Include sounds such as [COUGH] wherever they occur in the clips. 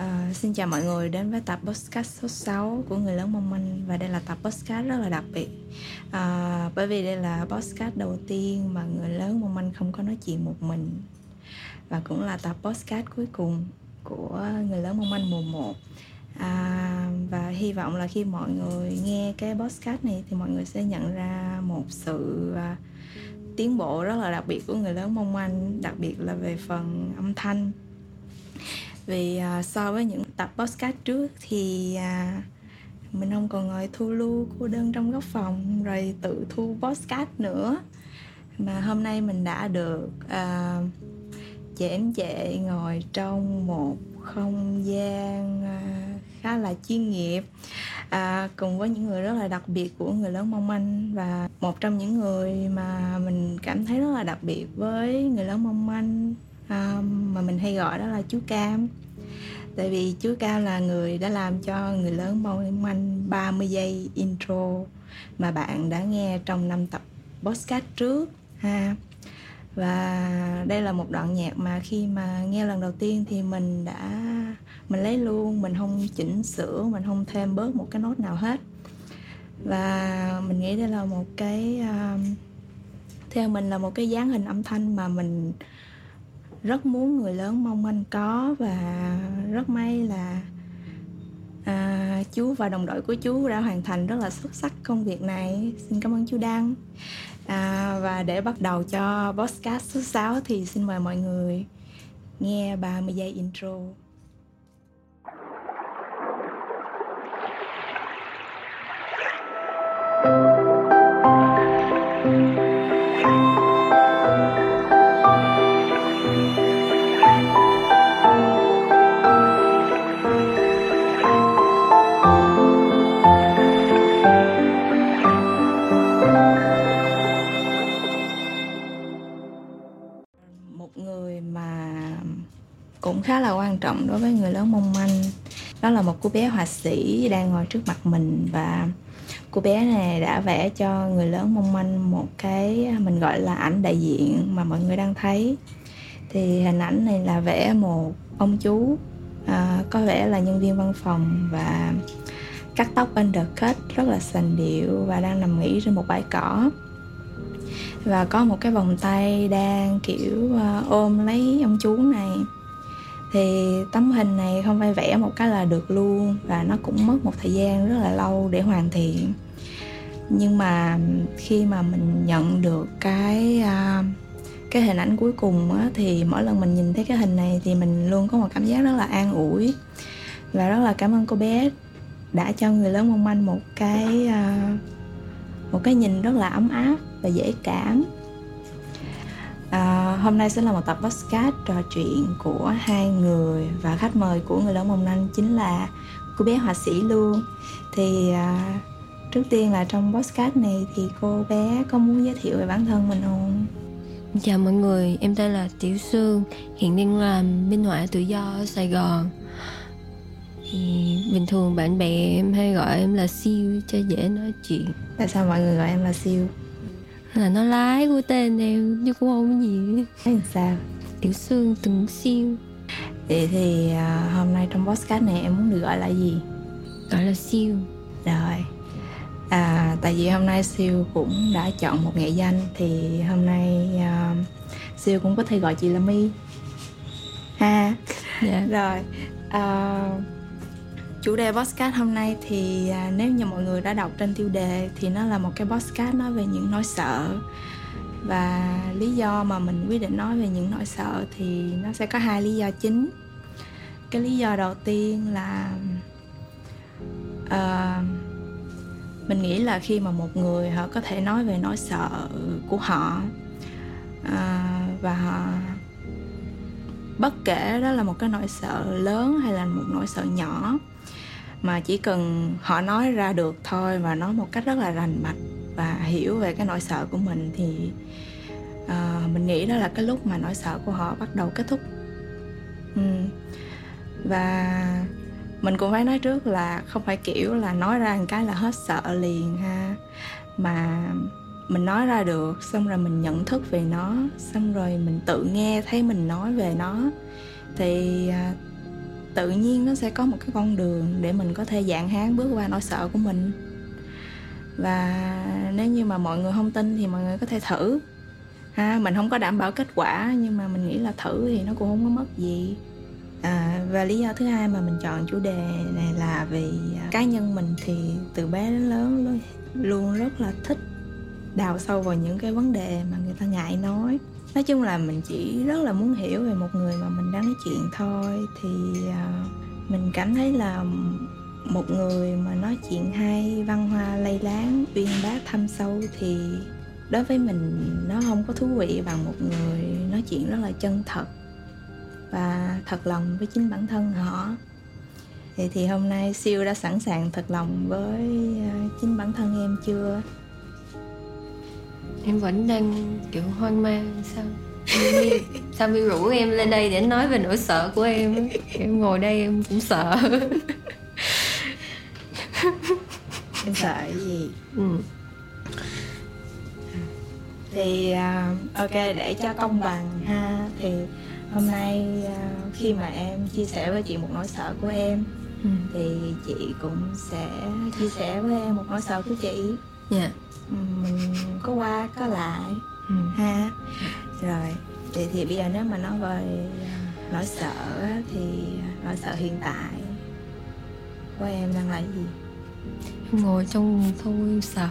Uh, xin chào mọi người đến với tập podcast số 6 của Người Lớn Mong Manh Và đây là tập podcast rất là đặc biệt. Uh, Bởi vì đây là podcast đầu tiên mà Người Lớn Mong Manh không có nói chuyện một mình. Và cũng là tập podcast cuối cùng của Người Lớn Mong Manh mùa 1 à, ờ, Và hy vọng là khi mọi người nghe cái podcast này Thì mọi người sẽ nhận ra một sự uh, tiến bộ rất là đặc biệt của Người Lớn Mong Manh Đặc biệt là về phần âm thanh vì uh, so với những tập podcast trước thì uh, mình không còn ngồi thu lưu cô đơn trong góc phòng rồi tự thu podcast nữa. Mà hôm nay mình đã được à, uh, chẽn chệ ngồi trong một không gian uh, khá là chuyên nghiệp à, cùng với những người rất là đặc biệt của người lớn mong manh. Và một trong những người mà mình cảm thấy rất là đặc biệt với người lớn mong manh à, mà mình hay gọi đó là chú Cam tại vì chú cao là người đã làm cho người lớn mong manh 30 giây intro mà bạn đã nghe trong năm tập podcast trước ha. Và đây là một đoạn nhạc mà khi mà nghe lần đầu tiên thì mình đã mình lấy luôn mình không chỉnh sửa mình không thêm bớt một cái nốt nào hết. Và mình nghĩ đây là một cái uh, theo mình là một cái dáng hình âm thanh mà mình rất muốn người lớn mong anh có và rất may là à, chú và đồng đội của chú đã hoàn thành rất là xuất sắc công việc này. Xin cảm ơn chú đăng. À, và để bắt đầu cho podcast số 6 thì xin mời mọi người nghe 30 giây intro. Trọng đối với người lớn mong manh. Đó là một cô bé họa sĩ đang ngồi trước mặt mình và cô bé này đã vẽ cho người lớn mong manh một cái mình gọi là ảnh đại diện mà mọi người đang thấy. Thì hình ảnh này là vẽ một ông chú à, có vẻ là nhân viên văn phòng và cắt tóc undercut rất là sành điệu và đang nằm nghỉ trên một bãi cỏ. Và có một cái vòng tay đang kiểu uh, ôm lấy ông chú này thì tấm hình này không phải vẽ một cái là được luôn và nó cũng mất một thời gian rất là lâu để hoàn thiện. Nhưng mà khi mà mình nhận được cái uh, cái hình ảnh cuối cùng á, thì mỗi lần mình nhìn thấy cái hình này thì mình luôn có một cảm giác rất là an ủi và rất là cảm ơn cô bé đã cho người lớn mong manh một cái uh, một cái nhìn rất là ấm áp và dễ cảm À, hôm nay sẽ là một tập podcast trò chuyện của hai người và khách mời của người lớn mong anh chính là cô bé họa sĩ luôn thì à, trước tiên là trong podcast này thì cô bé có muốn giới thiệu về bản thân mình không? Chào mọi người em tên là tiểu sương hiện đang làm minh họa tự do ở sài gòn. Thì bình thường bạn bè em hay gọi em là siêu cho dễ nói chuyện. Tại sao mọi người gọi em là siêu là nó lái của tên em chứ cũng không gì. Thấy làm sao? Tiểu xương từng siêu. Vậy thì uh, hôm nay trong podcast này em muốn được gọi là gì? Gọi là siêu. Rồi. À, tại vì hôm nay siêu cũng đã chọn một nghệ danh thì hôm nay uh, siêu cũng có thể gọi chị là my. Ha? Dạ. rồi. Uh, chủ đề podcast hôm nay thì à, nếu như mọi người đã đọc trên tiêu đề thì nó là một cái podcast nói về những nỗi sợ. Và lý do mà mình quyết định nói về những nỗi sợ thì nó sẽ có hai lý do chính. Cái lý do đầu tiên là uh, mình nghĩ là khi mà một người họ có thể nói về nỗi sợ của họ uh, và họ bất kể đó là một cái nỗi sợ lớn hay là một nỗi sợ nhỏ mà chỉ cần họ nói ra được thôi và nói một cách rất là rành mạch và hiểu về cái nỗi sợ của mình thì uh, mình nghĩ đó là cái lúc mà nỗi sợ của họ bắt đầu kết thúc uhm. và mình cũng phải nói trước là không phải kiểu là nói ra một cái là hết sợ liền ha mà mình nói ra được xong rồi mình nhận thức về nó xong rồi mình tự nghe thấy mình nói về nó thì uh, tự nhiên nó sẽ có một cái con đường để mình có thể dạng hán bước qua nỗi sợ của mình. Và nếu như mà mọi người không tin thì mọi người có thể thử. Ha mình không có đảm bảo kết quả nhưng mà mình nghĩ là thử thì nó cũng không có mất gì. À, và lý do thứ hai mà mình chọn chủ đề này là vì à, cá nhân mình thì từ bé đến lớn luôn, luôn rất là thích đào sâu vào những cái vấn đề mà người ta ngại nói nói chung là mình chỉ rất là muốn hiểu về một người mà mình đang nói chuyện thôi. Thì à, mình cảm thấy là một người mà nói chuyện hay, văn hoa lây láng, uyên bác thâm sâu thì đối với mình nó không có thú vị bằng một người nói chuyện rất là chân thật và thật lòng với chính bản thân họ. Thì thì hôm nay siêu đã sẵn sàng thật lòng với à, chính bản thân em chưa? Em vẫn đang kiểu hoang mang sao? [LAUGHS] Sao mi rủ em lên đây để nói về nỗi sợ của em? Em ngồi đây em cũng sợ. [LAUGHS] Em sợ cái gì? Ừ. thì uh, ok để cho công bằng ha. Thì hôm nay uh, khi mà em chia sẻ với chị một nỗi sợ của em Ừ. thì chị cũng sẽ chia sẻ với em một nỗi sợ của chị dạ. Ừ, mình có qua có lại. Ừ. ha. Rồi thì thì bây giờ nếu mà nói về à, nỗi sợ á, thì nỗi sợ hiện tại của em đang là gì? Em ngồi trong thôi em sợ.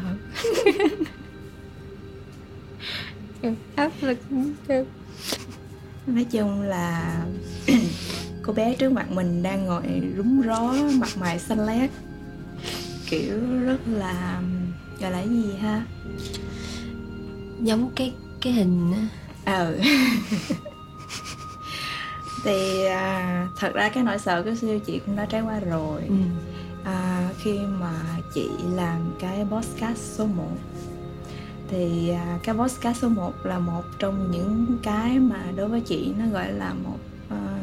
Em áp lực nói chung là [CLEARS THROAT] cô bé trước mặt mình đang ngồi rúng ró mặt mày xanh lét. Kiểu rất là gọi là cái gì ha? Giống cái cái hình á. Ờ [LAUGHS] thì à, thật ra cái nỗi sợ của siêu chị cũng đã trải qua rồi. Ừ. à, khi mà chị làm cái podcast số 1 thì à, cái podcast số 1 là một trong những cái mà đối với chị nó gọi là một à,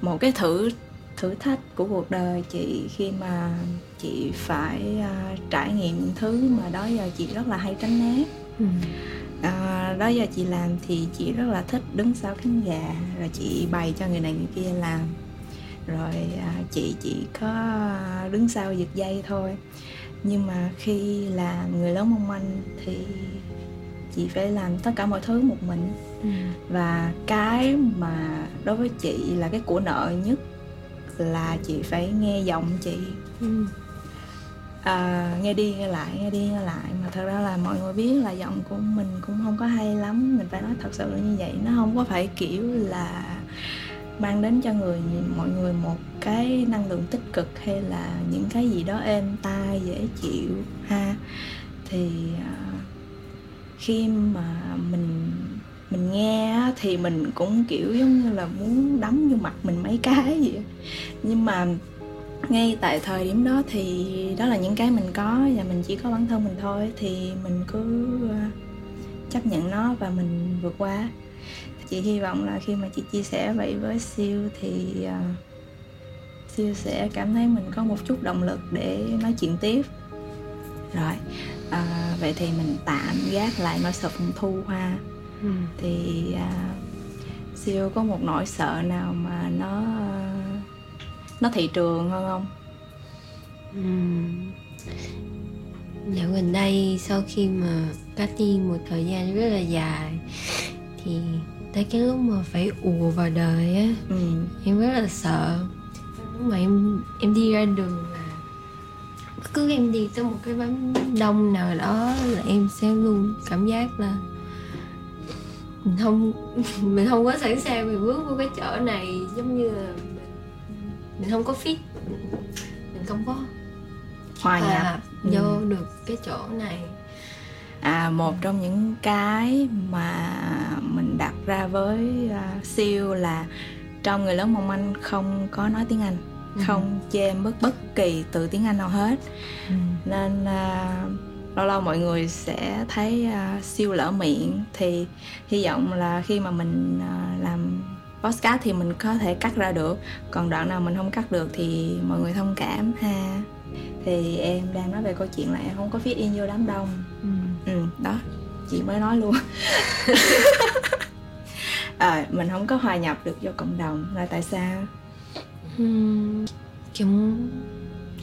một cái thử thử thách của cuộc đời chị khi mà chị phải à, trải nghiệm những thứ mà đó giờ chị rất là hay tránh né Ừ. à, đó giờ chị làm thì chị rất là thích đứng sau cánh gà rồi chị bày cho người này người kia làm rồi à, chị chỉ có đứng sau giật dây thôi nhưng mà khi là người lớn mong manh thì chị phải làm tất cả mọi thứ một mình Ừ. và cái mà đối với chị là cái của nợ nhất là chị phải nghe giọng chị. Ừ. à, nghe đi nghe lại nghe đi nghe lại. Mà thật ra là mọi người biết là giọng của mình cũng không có hay lắm. Mình phải nói thật sự là như vậy. Nó không có phải kiểu là mang đến cho người mọi người một cái năng lượng tích cực hay là những cái gì đó êm tai dễ chịu ha. Thì à, khi mà mình mình nghe thì mình cũng kiểu giống như là muốn đấm vô mặt mình mấy cái vậy nhưng mà ngay tại thời điểm đó thì đó là những cái mình có và mình chỉ có bản thân mình thôi thì mình cứ à, chấp nhận nó và mình vượt qua. Chị hy vọng là khi mà chị chia sẻ vậy với siêu thì à, siêu sẽ cảm thấy mình có một chút động lực để nói chuyện tiếp. Rồi à, vậy thì mình tạm gác lại nỗi sợ phòng thu hoa Ừ. thì à, siêu có một nỗi sợ nào mà nó nó thị trường hơn không Ừ. Dạo gần đây sau khi mà party một thời gian rất là dài thì tới cái lúc mà phải ùa vào đời á ừ em rất là sợ lúc mà em em đi ra đường là cứ em đi tới một cái đám đông nào đó là em sẽ luôn cảm giác là mình không [LAUGHS] mình không có sẵn sàng mình bước vô cái chỗ này giống như là mình, mình không có fit mình không có hòa nhập hòa Ừ. vô được cái chỗ này à một trong những cái mà mình đặt ra với à, siêu là trong người lớn mong manh không có nói tiếng anh Ừ. không chêm bất bất kỳ từ tiếng anh nào hết ừ. nên à, lâu lâu mọi người sẽ thấy à, siêu lỡ miệng. Thì hy vọng là khi mà mình à, làm podcast thì mình có thể cắt ra được. Còn đoạn nào mình không cắt được thì mọi người thông cảm ha. Thì em đang nói về câu chuyện là em không có fit in vô đám đông. Ừ. ừ đó. Chị mới nói luôn. À, [LAUGHS] mình không có hòa nhập được vô cộng đồng. Là tại sao? Ừm, kiểu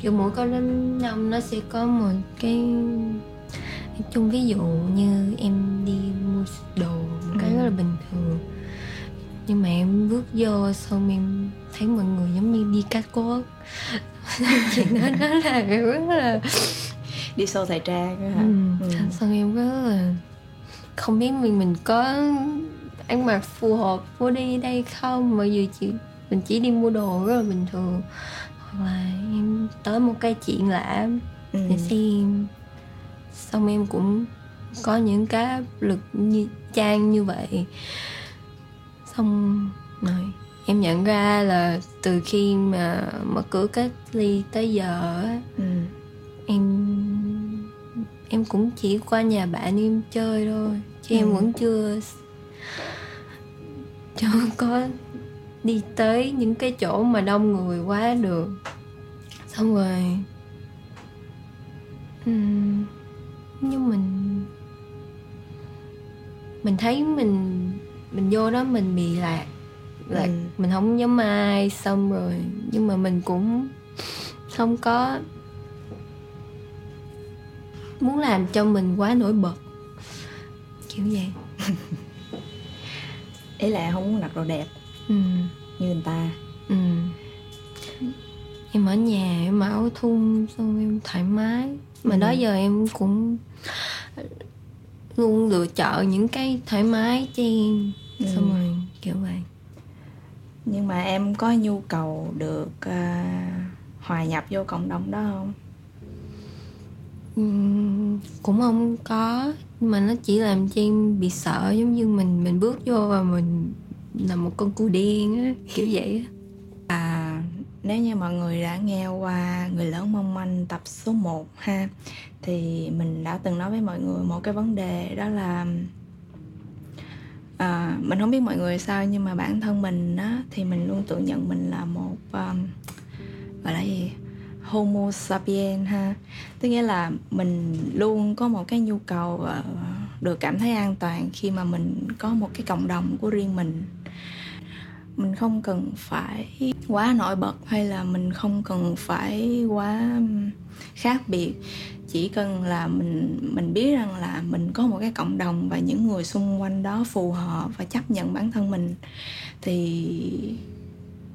kiểu mỗi câu đám đông nó sẽ có một cái nói chung ví dụ như em đi mua đồ một cái Ừ. rất là bình thường nhưng mà em bước vô xong em thấy mọi người giống như đi cắt cốt chuyện đó nó là kiểu rất là đi show thời trang á hả ừ. Ừ. xong em rất là không biết mình mình có ăn mặc phù hợp vô đi đây không mà dù chỉ mình chỉ đi mua đồ rất là bình thường hoặc là em tới một cái triển lãm Ừ. để xem xong em cũng có những cái áp lực như trang như vậy xong rồi em nhận ra là từ khi mà mở cửa cách ly tới giờ á, Ừ. em em cũng chỉ qua nhà bạn em chơi thôi chứ em Ừ. vẫn chưa chưa có đi tới những cái chỗ mà đông người quá được. Xong rồi ừm, nhưng mình mình thấy mình mình vô đó mình bị lạc lạc Ừ. mình không giống ai xong rồi nhưng mà mình cũng không có muốn làm cho mình quá nổi bật kiểu vậy. [LAUGHS] Ý là không muốn mặc đồ đẹp ừ. Như người ta. Ừ. Em ở nhà em áo thun xong em thoải mái. Mà Ừ. đó giờ em cũng luôn lựa chọn những cái thoải mái cho em. Ừ. xong rồi kiểu vậy. Nhưng mà em có nhu cầu được à, hòa nhập vô cộng đồng đó không? Ừm, cũng không có. Nhưng mà nó chỉ làm cho em bị sợ giống như mình mình bước vô và mình là một con cu đen á kiểu vậy á. À, nếu như mọi người đã nghe qua Người lớn mong manh tập số 1 ha Thì mình đã từng nói với mọi người một cái vấn đề đó là à, Mình không biết mọi người sao nhưng mà bản thân mình á Thì mình luôn tự nhận mình là một um, Gọi là gì? Homo sapien ha. Tức nghĩa là mình luôn có một cái nhu cầu uh, được cảm thấy an toàn khi mà mình có một cái cộng đồng của riêng mình mình không cần phải quá nổi bật hay là mình không cần phải quá khác biệt. Chỉ cần là mình mình biết rằng là mình có một cái cộng đồng và những người xung quanh đó phù hợp và chấp nhận bản thân mình, thì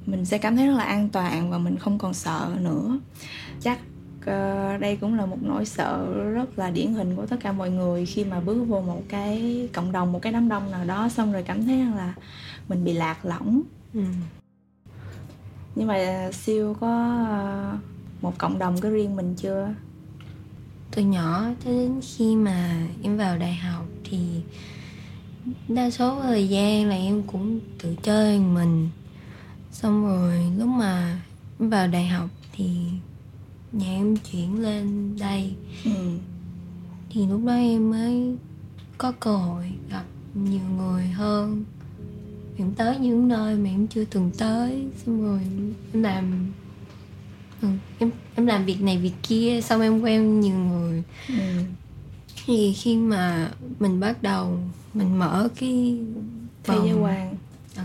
mình sẽ cảm thấy rất là an toàn và mình không còn sợ nữa. Chắc ờ, đây cũng là một nỗi sợ rất là điển hình của tất cả mọi người khi mà bước vô một cái cộng đồng một cái đám đông nào đó xong rồi cảm thấy rằng là mình bị lạc lõng. Ừ. nhưng mà siêu có ờ, một cộng đồng cái riêng mình chưa? Từ nhỏ cho đến khi mà em vào đại học thì đa số thời gian là em cũng tự chơi mình. Xong rồi lúc mà vào đại học thì nhà em chuyển lên đây. Ừ. thì lúc đó em mới có cơ hội gặp nhiều người hơn. Em tới những nơi mà em chưa từng tới. Xong rồi em làm ừ, em em làm việc này việc kia xong em quen nhiều người. Ừ. thì khi mà mình bắt đầu mình mở cái thế giới vòng- quan. Ừ,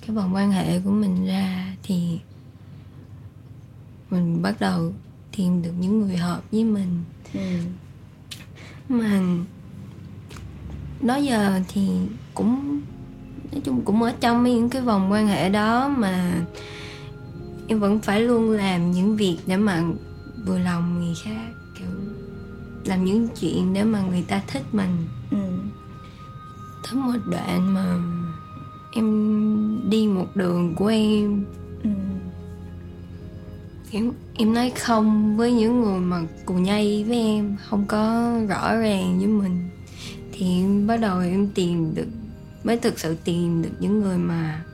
cái vòng quan hệ của mình ra thì mình bắt đầu tìm được những người hợp với mình ừ. mà đó giờ thì cũng nói chung cũng ở trong những cái vòng quan hệ đó mà em vẫn phải luôn làm những việc để mà vừa lòng người khác kiểu làm những chuyện để mà người ta thích mình Ừ. tới một đoạn mà em đi một đường của em Ừ em em nói không với những người mà cùng nhây với em, không có rõ ràng với mình. Thì em bắt đầu em tìm được, mới thực sự tìm được những người mà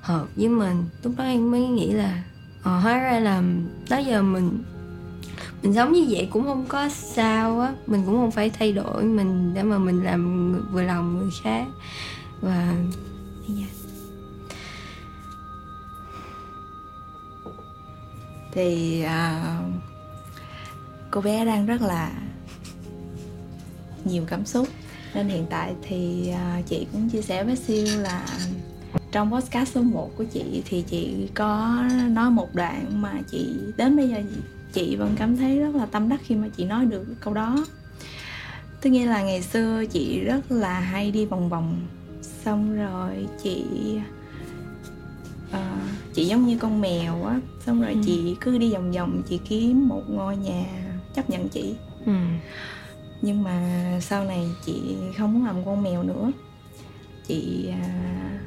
hợp với mình. Lúc đó em mới nghĩ là ờ hóa ra là đó giờ mình mình sống như vậy cũng không có sao á. Mình cũng không phải thay đổi mình để mà mình làm vừa lòng người khác. Và yeah. Thì à, cô bé đang rất là nhiều cảm xúc. Nên hiện tại thì à, chị cũng chia sẻ với siêu là trong podcast số 1 của chị thì chị có nói một đoạn mà chị đến bây giờ chị vẫn cảm thấy rất là tâm đắc khi mà chị nói được câu đó. Tức nghĩa là ngày xưa chị rất là hay đi vòng vòng xong rồi chị uh, chị giống như con mèo á xong rồi ừ. chị cứ đi vòng vòng chị kiếm một ngôi nhà chấp nhận chị ừ. nhưng mà sau này chị không muốn làm con mèo nữa chị uh,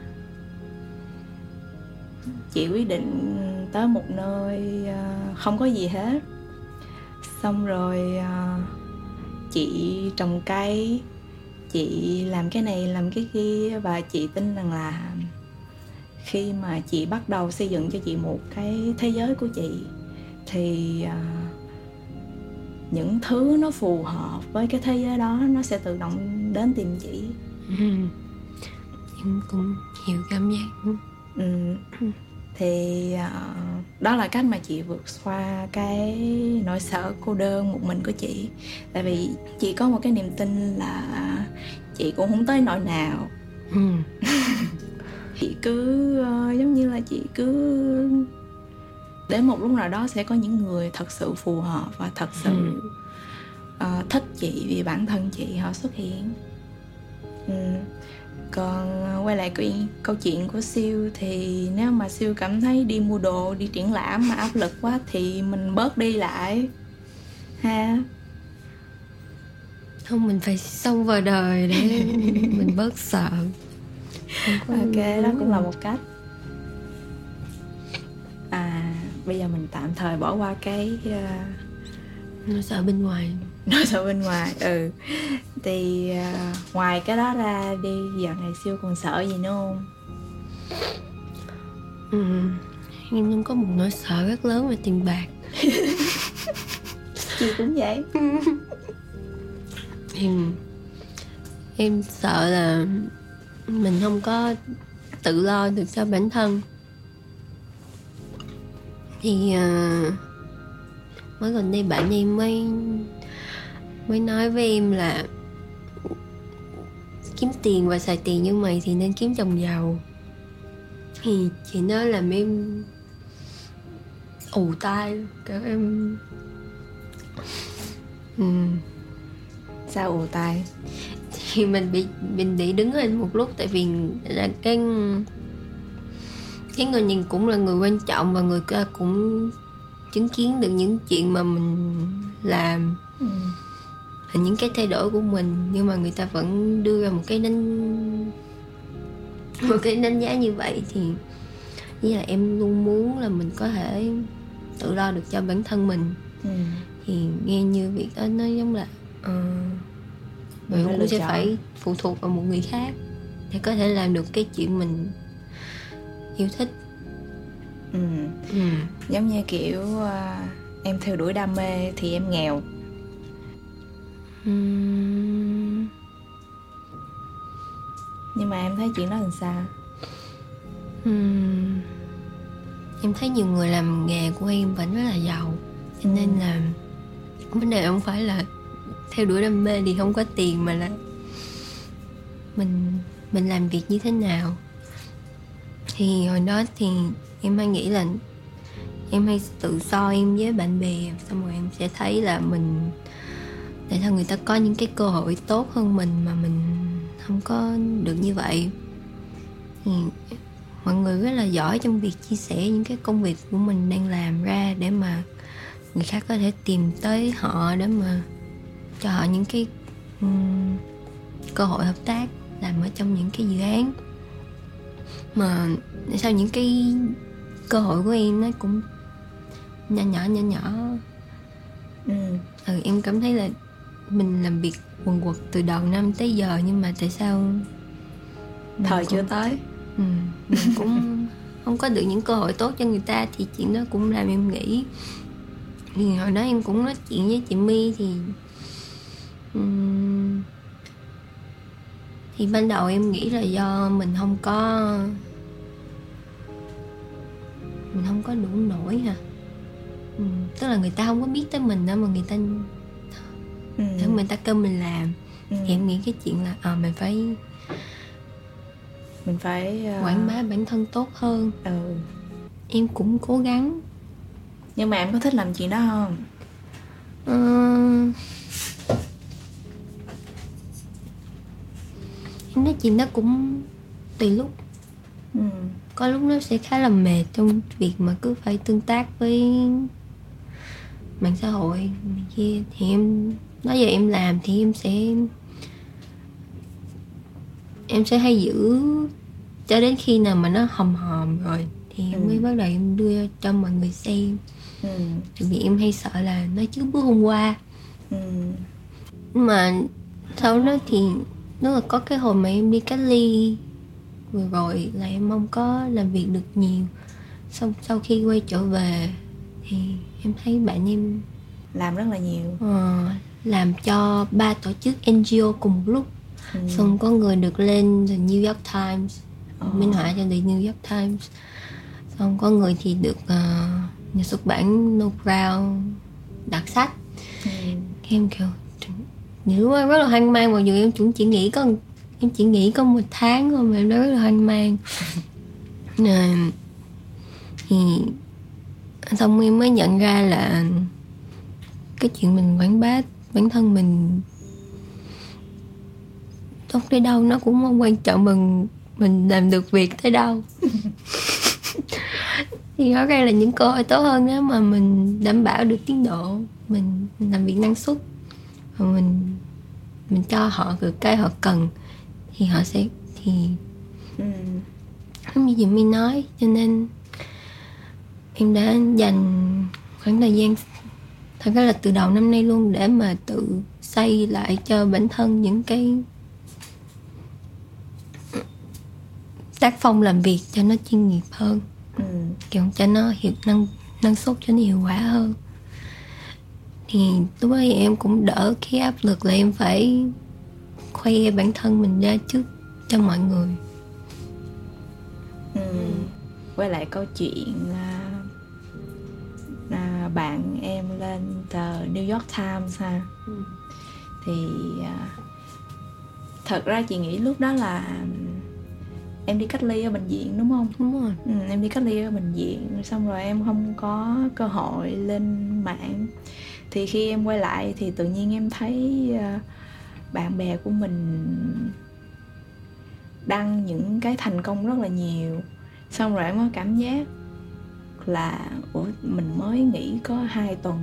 chị quyết định tới một nơi uh, không có gì hết xong rồi uh, chị trồng cây chị làm cái này làm cái kia và chị tin rằng là khi mà chị bắt đầu xây dựng cho chị một cái thế giới của chị thì uh, những thứ nó phù hợp với cái thế giới đó nó sẽ tự động đến tìm chị ừ. em cũng hiểu cảm giác ừ. thì uh, đó là cách mà chị vượt qua cái nỗi sợ cô đơn một mình của chị tại vì chị có một cái niềm tin là chị cũng không tới nỗi nào ừ. [LAUGHS] chị cứ uh, giống như là chị cứ đến một lúc nào đó sẽ có những người thật sự phù hợp và thật sự ừ. uh, thích chị vì bản thân chị họ xuất hiện ừ. còn quay lại câu, câu chuyện của siêu thì nếu mà siêu cảm thấy đi mua đồ đi triển lãm mà áp lực quá thì mình bớt đi lại ha không mình phải xông vào đời để [LAUGHS] mình bớt sợ ok đó cũng là một cách. À bây giờ mình tạm thời bỏ qua cái uh, nó sợ bên ngoài. [LAUGHS] nó sợ bên ngoài ừ. Thì uh, ngoài cái đó ra đi dạo này siêu còn sợ gì nữa không? Ừ. Em cũng có một nỗi sợ rất lớn về tiền bạc. Chị cũng vậy. [LAUGHS] Em em sợ là mình không có tự lo được cho bản thân thì à, mới gần đây bạn em mới mới nói với em là kiếm tiền và xài tiền như mày thì nên kiếm chồng giàu thì chị nói làm em ù tai, kiểu em ừ. sao ù tai thì mình bị mình bị đứng lên một lúc tại vì là cái cái người nhìn cũng là người quan trọng và người ta cũng chứng kiến được những chuyện mà mình làm ừ. những cái thay đổi của mình nhưng mà người ta vẫn đưa ra một cái đánh một cái đánh giá như vậy thì như là em luôn muốn là mình có thể tự lo được cho bản thân mình ừ. thì nghe như việc đó nó giống là uh, mình cũng sẽ phải phụ thuộc vào một người khác để có thể làm được cái chuyện mình yêu thích ừ. ừ. giống như kiểu uh, em theo đuổi đam mê thì em nghèo ừ. nhưng mà em thấy chuyện đó làm sao ừ. em thấy nhiều người làm nghề của em vẫn rất là giàu cho nên ừ. là vấn đề không phải là theo đuổi đam mê thì không có tiền mà là mình mình làm việc như thế nào. Thì hồi đó thì em hay nghĩ là, em hay tự so em với bạn bè, xong rồi em sẽ thấy là mình tại sao người ta có những cái cơ hội tốt hơn mình mà mình không có được như vậy. Thì mọi người rất là giỏi trong việc chia sẻ những cái công việc của mình đang làm ra để mà người khác có thể tìm tới họ để mà cho họ những cái um, cơ hội hợp tác làm ở trong những cái dự án. Mà sao những cái cơ hội của em nó cũng nhỏ nhỏ nhỏ nhỏ. Ừ. ừ em cảm thấy là mình làm việc quần quật từ đầu năm tới giờ nhưng mà tại sao thời cũng, chưa tới. Ừ, mình cũng [LAUGHS] không có được những cơ hội tốt cho người ta thì chuyện đó cũng làm em nghĩ. Thì hồi đó em cũng nói chuyện với chị My thì thì ban đầu em nghĩ là do mình không có mình không có đủ nổi hả? Ừ, tức là người ta không có biết tới mình đâu mà người ta ừ. người ta kêu mình làm ừ. thì em nghĩ cái chuyện là à, mình phải mình phải uh... quảng bá bản thân tốt hơn. Ừ. Em cũng cố gắng. Nhưng mà em có thích làm chuyện đó không? Uh... em nói chuyện đó cũng tùy lúc. Ừ. có lúc nó sẽ khá là mệt trong việc mà cứ phải tương tác với mạng xã hội kia. Thì em nói giờ em làm thì em sẽ em sẽ hay giữ cho đến khi nào mà nó hòm hòm rồi thì em Ừ. mới bắt đầu em đưa cho mọi người xem. Ừ. Vì em hay sợ là nói trước bước hôm qua. Ừ. Mà sau đó thì nếu là có cái hồi mà em đi cách ly vừa rồi là em không có làm việc được nhiều xong sau khi quay trở về thì em thấy bạn em làm rất là nhiều ờ, làm cho ba tổ chức NGO cùng một lúc ừ. xong có người được lên The New York Times Ờ. minh họa cho The New York Times xong có người thì được ờ, nhà xuất bản No Brown đặt sách ừ. em kiểu lúc em rất là hoang mang mặc dù em cũng chỉ nghĩ có em chỉ nghĩ có một tháng thôi mà em đã rất là hoang mang. [LAUGHS] Nè, thì xong em mới nhận ra là cái chuyện mình quảng bá bản thân mình không tới đâu nó cũng không quan trọng bằng mình làm được việc tới đâu. [LAUGHS] Thì rõ ràng là những cơ hội tốt hơn nếu mà mình đảm bảo được tiến độ mình, mình làm việc năng suất mình mình cho họ được cái họ cần thì họ sẽ thì ừ. giống như chị My nói cho nên em đã dành khoảng thời gian thật ra là từ đầu năm nay luôn để mà tự xây lại cho bản thân những cái tác phong làm việc cho nó chuyên nghiệp hơn Ừ. kiểu cho nó hiệu năng năng suất cho nó hiệu quả hơn thì lúc đó thì em cũng đỡ cái áp lực là em phải khoe bản thân mình ra trước cho mọi người. Ừ. quay lại câu chuyện à, à, bạn em lên tờ New York Times ha. Ừ. thì à, thật ra chị nghĩ lúc đó là em đi cách ly ở bệnh viện đúng không? Đúng rồi. Ừ, em đi cách ly ở bệnh viện xong rồi em không có cơ hội lên mạng thì khi em quay lại thì tự nhiên em thấy à, bạn bè của mình đăng những cái thành công rất là nhiều. Xong rồi em có cảm giác là ủa mình mới nghỉ có hai tuần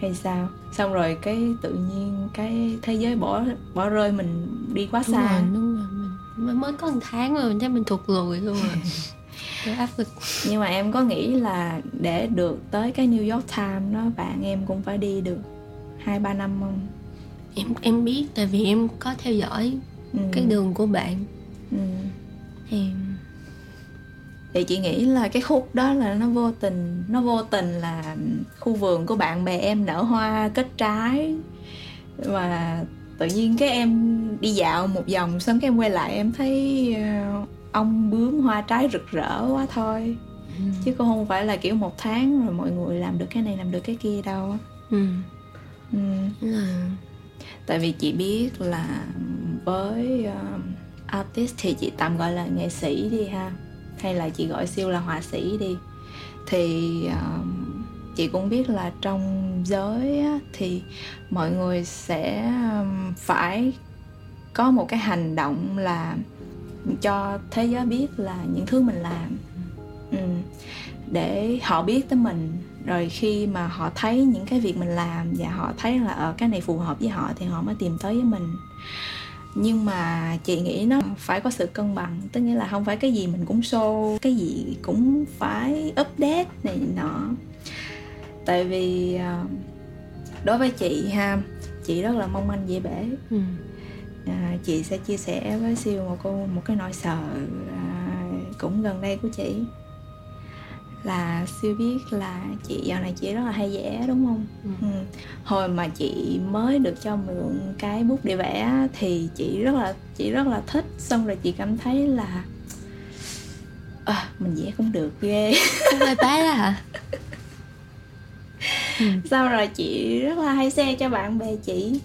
hay sao? Xong rồi cái tự nhiên cái thế giới bỏ bỏ rơi mình đi quá đúng xa. rồi đúng rồi mình mới- có một tháng rồi mình thấy mình thụt lùi luôn rồi [LAUGHS] cái áp lực nhưng mà em có nghĩ là để được tới cái New York Times đó bạn em cũng phải đi được hai ba năm không em em biết tại vì em có theo dõi ừ. cái đường của bạn ừ. thì thì chị nghĩ là cái khúc đó là nó vô tình nó vô tình là khu vườn của bạn bè em nở hoa kết trái và tự nhiên cái em đi dạo một vòng xong cái em quay lại em thấy ông bướm hoa trái rực rỡ quá thôi. Chứ cũng không phải là kiểu một tháng rồi mọi người làm được cái này làm được cái kia đâu. Ừ. ừ. tại vì chị biết là với um, artist thì chị tạm gọi là nghệ sĩ đi ha. Hay là chị gọi siêu là họa sĩ đi. Thì um, chị cũng biết là trong giới á, thì mọi người sẽ phải có một cái hành động là cho thế giới biết là những thứ mình làm. Ừ. để họ biết tới mình. Rồi khi mà họ thấy những cái việc mình làm và họ thấy là ở cái này phù hợp với họ thì họ mới tìm tới với mình. Nhưng mà chị nghĩ nó phải có sự cân bằng, tức nghĩa là không phải cái gì mình cũng show, cái gì cũng phải update này nọ. Tại vì ờ, đối với chị ha, chị rất là mong manh dễ bể. Ừ à, chị sẽ chia sẻ với siêu một cô một cái nỗi sợ à, cũng gần đây của chị. Là siêu biết là chị dạo này chị rất là hay vẽ đúng không? Ừ. ừ. hồi mà chị mới được cho mượn cái bút để vẽ thì chị rất là chị rất là thích. Xong rồi chị cảm thấy là à, mình vẽ cũng được ghê. Vai bá đó hả? [LAUGHS] Sau rồi chị rất là hay share cho bạn bè chị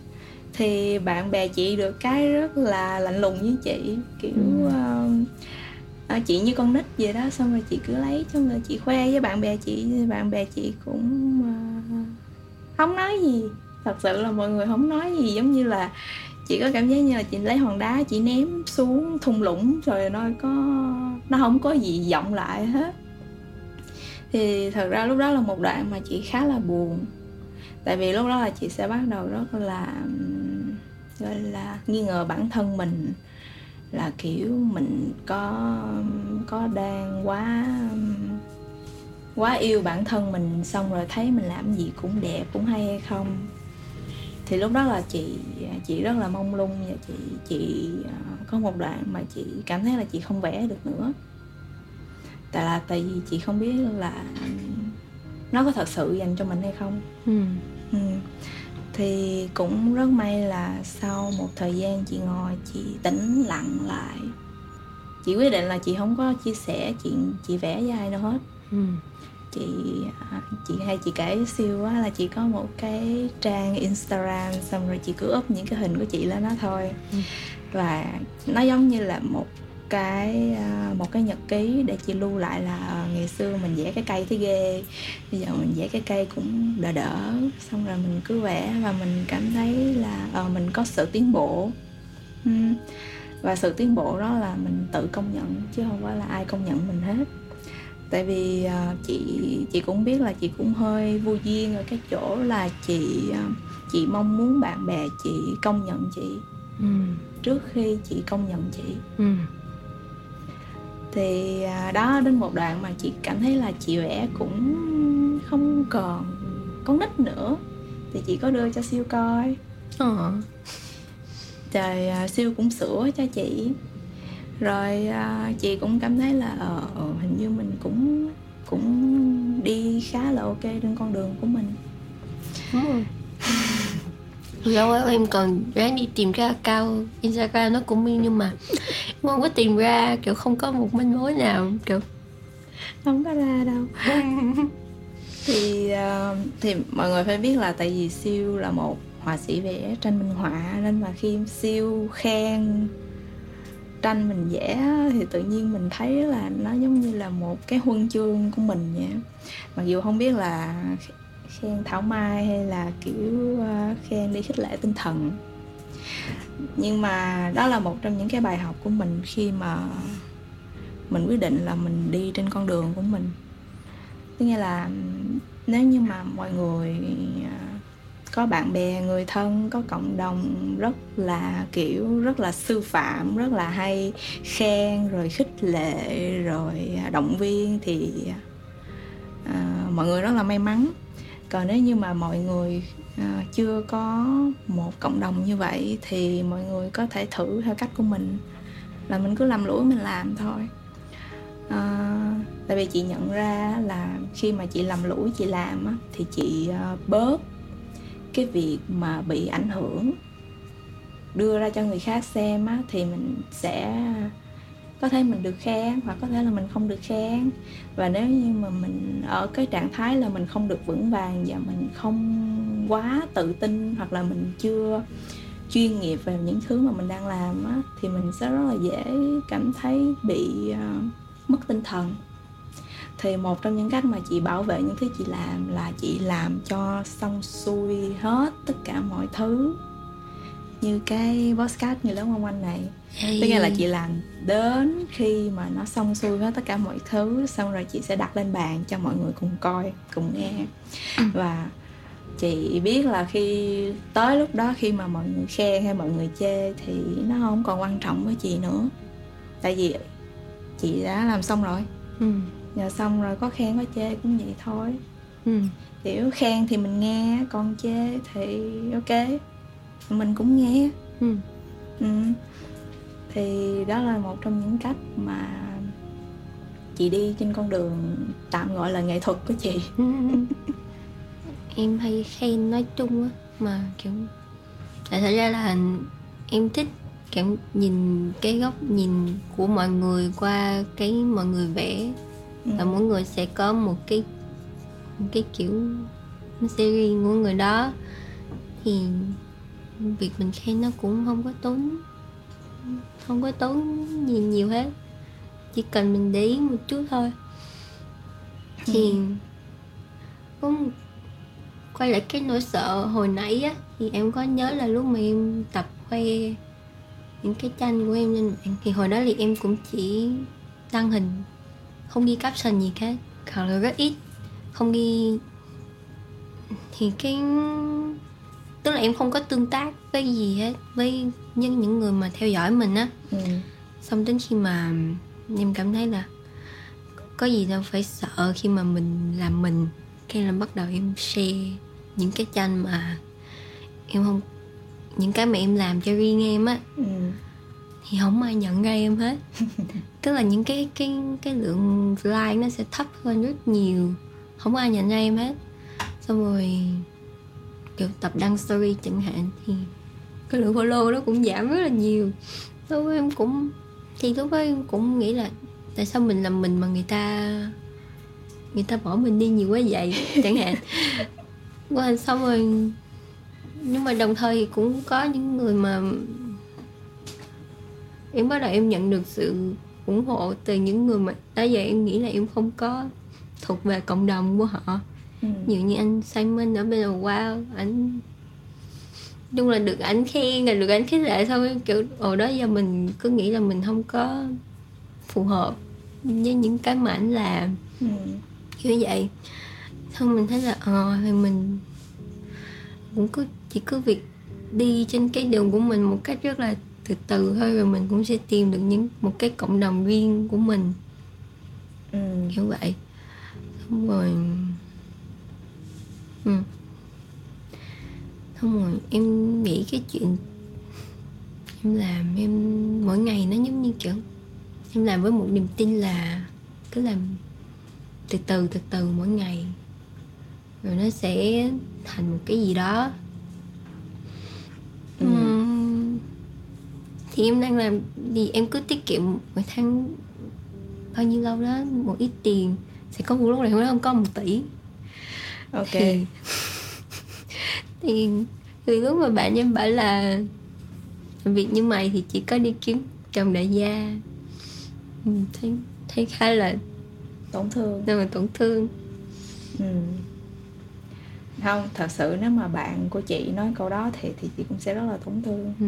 thì bạn bè chị được cái rất là lạnh lùng với chị kiểu Ừ. à, chị như con nít vậy đó xong rồi chị cứ lấy xong rồi chị khoe với bạn bè chị bạn bè chị cũng uh, không nói gì. Thật sự là mọi người không nói gì giống như là chị có cảm giác như là chị lấy hòn đá chị ném xuống thung lũng rồi nó có nó không có gì vọng lại hết. Thì thật ra lúc đó là một đoạn mà chị khá là buồn tại vì lúc đó là chị sẽ bắt đầu rất là gọi là nghi ngờ bản thân mình. Là kiểu mình có có đang quá quá yêu bản thân mình, xong rồi thấy mình làm gì cũng đẹp, cũng hay hay không. Thì lúc đó là chị chị rất là mong lung và chị chị ờ, có một đoạn mà chị cảm thấy là chị không vẽ được nữa. Tại là tại vì chị không biết là nó có thật sự dành cho mình hay không. Ừ. Thì cũng rất may là sau một thời gian chị ngồi chị tĩnh lặng lại. Chị quyết định là chị không có chia sẻ chuyện chị vẽ với ai đâu hết. Ừ. Chị à, chị hay chị kể siêu quá là chị có một cái trang instagram xong rồi chị cứ up những cái hình của chị lên đó thôi. Ừ. và nó giống như là một cái à, một cái nhật ký để chị lưu lại là à, ngày xưa mình vẽ cái cây thấy ghê bây giờ mình vẽ cái cây cũng đỡ đỡ xong rồi mình cứ vẽ và mình cảm thấy là uh, mình có sự tiến bộ và sự tiến bộ đó là mình tự công nhận chứ không phải là ai công nhận mình hết tại vì uh, chị chị cũng biết là chị cũng hơi vô duyên ở cái chỗ là chị uh, chị mong muốn bạn bè chị công nhận chị ừ. trước khi chị công nhận chị ừ. Thì uh, đó đến một đoạn mà chị cảm thấy là chị vẽ cũng không còn con nít nữa. Thì chị có đưa cho siêu coi. Ờ. trời uh, siêu cũng sửa cho chị. Rồi à, chị cũng cảm thấy là ờ, ờ, hình như mình cũng cũng đi khá là ok trên con đường của mình lâu quá em còn ráng đi tìm ra cao Instagram nó cũng nhưng mà em không có tìm ra kiểu không có một manh mối nào kiểu không có ra đâu. [LAUGHS] Thì uh, thì mọi người phải biết là tại vì siêu là một họa sĩ vẽ tranh minh họa nên mà khi siêu khen tranh mình vẽ thì tự nhiên mình thấy là nó giống như là một cái huân chương của mình vậy mặc dù không biết là khen thảo mai hay là kiểu ờ, khen đi khích lệ tinh thần. Nhưng mà đó là một trong những cái bài học của mình khi mà mình quyết định là mình đi trên con đường của mình. Tức nghĩa là nếu như mà mọi người ờ, có bạn bè người thân có cộng đồng rất là kiểu rất là sư phạm rất là hay khen rồi khích lệ rồi à, động viên thì à, mọi người rất là may mắn còn nếu như mà mọi người à, chưa có một cộng đồng như vậy thì mọi người có thể thử theo cách của mình. Là mình cứ làm lũi mình làm thôi. À, tại vì chị nhận ra là khi mà chị làm lũi chị làm á, thì chị à, bớt cái việc mà bị ảnh hưởng. Đưa ra cho người khác xem á, thì mình sẽ có thể mình được khen hoặc có thể là mình không được khen và nếu như mà mình ở cái trạng thái là mình không được vững vàng và mình không quá tự tin hoặc là mình chưa chuyên nghiệp về những thứ mà mình đang làm á, thì mình sẽ rất là dễ cảm thấy bị uh, mất tinh thần. Thì một trong những cách mà chị bảo vệ những thứ chị làm là chị làm cho xong xuôi hết tất cả mọi thứ. Như cái podcast người lớn quanh quanh này hey. tức là chị làm đến khi mà nó xong xuôi hết tất cả mọi thứ xong rồi chị sẽ đặt lên bàn cho mọi người cùng coi cùng nghe ừ. và chị biết là khi tới lúc đó khi mà mọi người khen hay mọi người chê thì nó không còn quan trọng với chị nữa tại vì chị đã làm xong rồi ừ giờ xong rồi có khen có chê cũng vậy thôi ừ. kiểu khen thì mình nghe còn chê thì ok mình cũng nghe ừ. Ừ. thì đó là một trong những cách mà chị đi trên con đường tạm gọi là nghệ thuật của chị. [LAUGHS] Em hay khen nói chung á mà kiểu tại thật ra là em thích kiểu nhìn cái góc nhìn của mọi người qua cái mọi người vẽ. Và ừ. mỗi người sẽ có một cái một cái kiểu series của người đó. Thì việc mình khen nó cũng không có tốn không có tốn gì nhiều hết. Chỉ cần mình để ý một chút thôi. Thì ừ. cũng quay lại cái nỗi sợ hồi nãy á thì em có nhớ là lúc mà em tập khoe những cái tranh của em lên mạng. Thì hồi đó thì em cũng chỉ đăng hình không ghi caption gì khác. Hoặc là rất ít. Không ghi thì cái tức là em không có tương tác với gì hết với những những người mà theo dõi mình á. Ừ. xong đến khi mà em cảm thấy là có gì đâu phải sợ khi mà mình làm mình cái là bắt đầu em share những cái tranh mà em không những cái mà em làm cho riêng em á. Ừ. thì không ai nhận ra em hết. [LAUGHS] Tức là những cái cái cái lượng like nó sẽ thấp hơn rất nhiều. Không ai nhận ra em hết. Xong rồi kiểu tập đăng story chẳng hạn thì cái lượng follow nó cũng giảm rất là nhiều. Lúc em cũng thì lúc đó em cũng nghĩ là tại sao mình làm mình mà người ta người ta bỏ mình đi nhiều quá vậy [LAUGHS] chẳng hạn. Qua xong rồi nhưng mà đồng thời thì cũng có những người mà em bắt đầu em nhận được sự ủng hộ từ những người mà đó giờ em nghĩ là em không có thuộc về cộng đồng của họ ừ. như như anh Simon ở bên là wow anh chung là được anh khen là được anh khích lệ thôi kiểu ồ đó giờ mình cứ nghĩ là mình không có phù hợp với những cái mà anh làm ừ. kiểu vậy xong mình thấy là ờ thì mình cũng cứ chỉ cứ việc đi trên cái đường của mình một cách rất là từ từ thôi rồi mình cũng sẽ tìm được những một cái cộng đồng riêng của mình ừ. kiểu vậy xong rồi ừ. xong rồi em nghĩ cái chuyện em làm em mỗi ngày nó giống như kiểu em làm với một niềm tin là cứ làm từ từ từ từ mỗi ngày rồi nó sẽ thành một cái gì đó ừ. uhm, thì em đang làm thì em cứ tiết kiệm mỗi tháng bao nhiêu lâu đó một ít tiền sẽ có một lúc này không có một tỷ ok. Thì, thì lúc mà bạn em bảo là việc như mày thì chỉ có đi kiếm chồng đại gia. Ừ, thấy thấy khá là tổn thương. Nên mà tổn thương. Ừ. Không thật sự nếu mà bạn của chị nói câu đó thì thì chị cũng sẽ rất là tổn thương. Ừ.